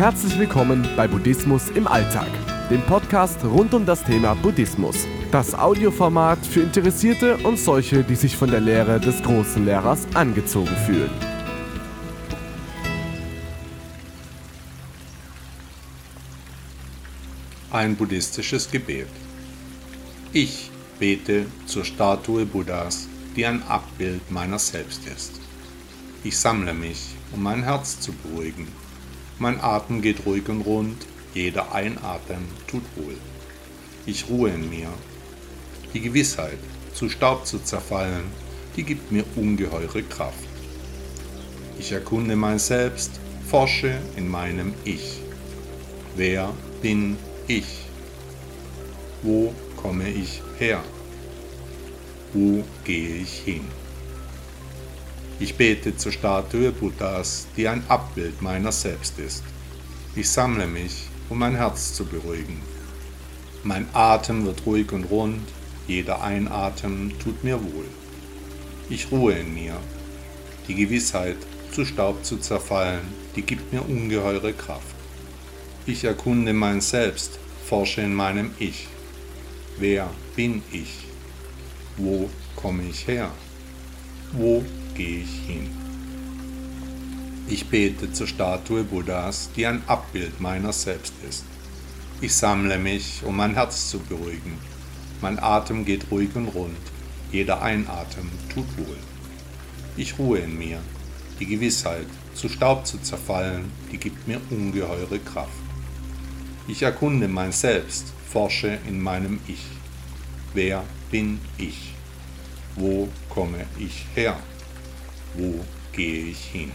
Herzlich willkommen bei Buddhismus im Alltag, dem Podcast rund um das Thema Buddhismus. Das Audioformat für Interessierte und solche, die sich von der Lehre des großen Lehrers angezogen fühlen. Ein buddhistisches Gebet. Ich bete zur Statue Buddhas, die ein Abbild meiner selbst ist. Ich sammle mich, um mein Herz zu beruhigen mein Atem geht ruhig und rund, jeder Einatmen tut wohl. Ich ruhe in mir. Die Gewissheit, zu Staub zu zerfallen, die gibt mir ungeheure Kraft. Ich erkunde mein Selbst, forsche in meinem Ich. Wer bin ich? Wo komme ich her? Wo gehe ich hin? Ich bete zur Statue Buddhas, die ein Abbild meiner selbst ist. Ich sammle mich, um mein Herz zu beruhigen. Mein Atem wird ruhig und rund, jeder Einatmen tut mir wohl. Ich ruhe in mir. Die Gewissheit, zu Staub zu zerfallen, die gibt mir ungeheure Kraft. Ich erkunde mein Selbst, forsche in meinem Ich. Wer bin ich? Wo komme ich her? Wo gehe ich hin. Ich bete zur Statue Buddhas, die ein Abbild meiner selbst ist. Ich sammle mich, um mein Herz zu beruhigen. Mein Atem geht ruhig und rund. Jeder Einatmen tut wohl. Ich ruhe in mir. Die Gewissheit, zu Staub zu zerfallen, die gibt mir ungeheure Kraft. Ich erkunde mein Selbst, forsche in meinem Ich. Wer bin ich? Wo komme ich her? Wo gehe ich hin?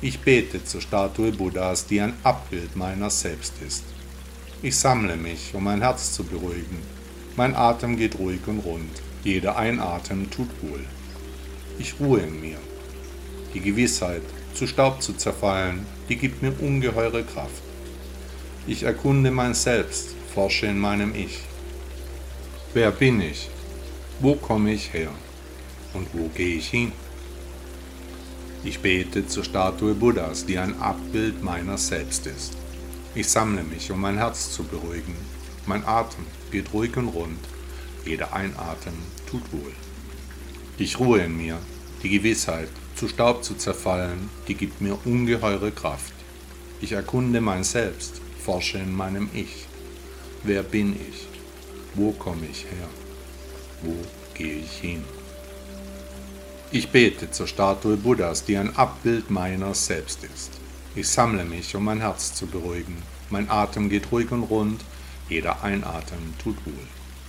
Ich bete zur Statue Buddhas, die ein Abbild meiner selbst ist. Ich sammle mich, um mein Herz zu beruhigen. Mein Atem geht ruhig und rund. Jeder Einatmen tut wohl. Ich ruhe in mir. Die Gewissheit, zu Staub zu zerfallen, die gibt mir ungeheure Kraft. Ich erkunde mein Selbst, forsche in meinem Ich. Wer bin ich? Wo komme ich her? Und wo gehe ich hin? Ich bete zur Statue Buddhas, die ein Abbild meiner selbst ist. Ich sammle mich, um mein Herz zu beruhigen. Mein Atem geht ruhig und rund. Jeder Einatmen tut wohl. Ich ruhe in mir. Die Gewissheit, zu Staub zu zerfallen, die gibt mir ungeheure Kraft. Ich erkunde mein Selbst, forsche in meinem Ich. Wer bin ich? Wo komme ich her? Wo gehe ich hin? Ich bete zur Statue Buddhas, die ein Abbild meiner selbst ist. Ich sammle mich, um mein Herz zu beruhigen. Mein Atem geht ruhig und rund, jeder Einatmen tut wohl.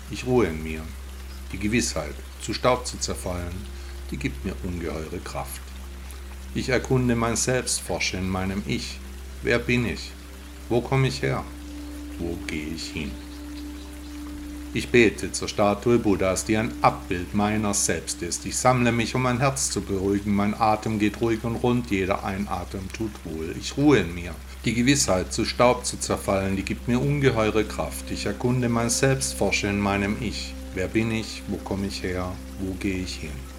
Ich ruhe in mir. Die Gewissheit, zu Staub zu zerfallen, die gibt mir ungeheure Kraft. Ich erkunde mein Selbst, forsche in meinem Ich. Wer bin ich? Wo komme ich her? Wo gehe ich hin? Ich bete zur Statue Buddhas, die ein Abbild meiner selbst ist. Ich sammle mich, um mein Herz zu beruhigen. Mein Atem geht ruhig und rund, jeder Einatmen tut wohl. Ich ruhe in mir. Die Gewissheit, zu Staub zu zerfallen, die gibt mir ungeheure Kraft. Ich erkunde mein Selbst, forsche in meinem Ich. Wer bin ich? Wo komme ich her? Wo gehe ich hin?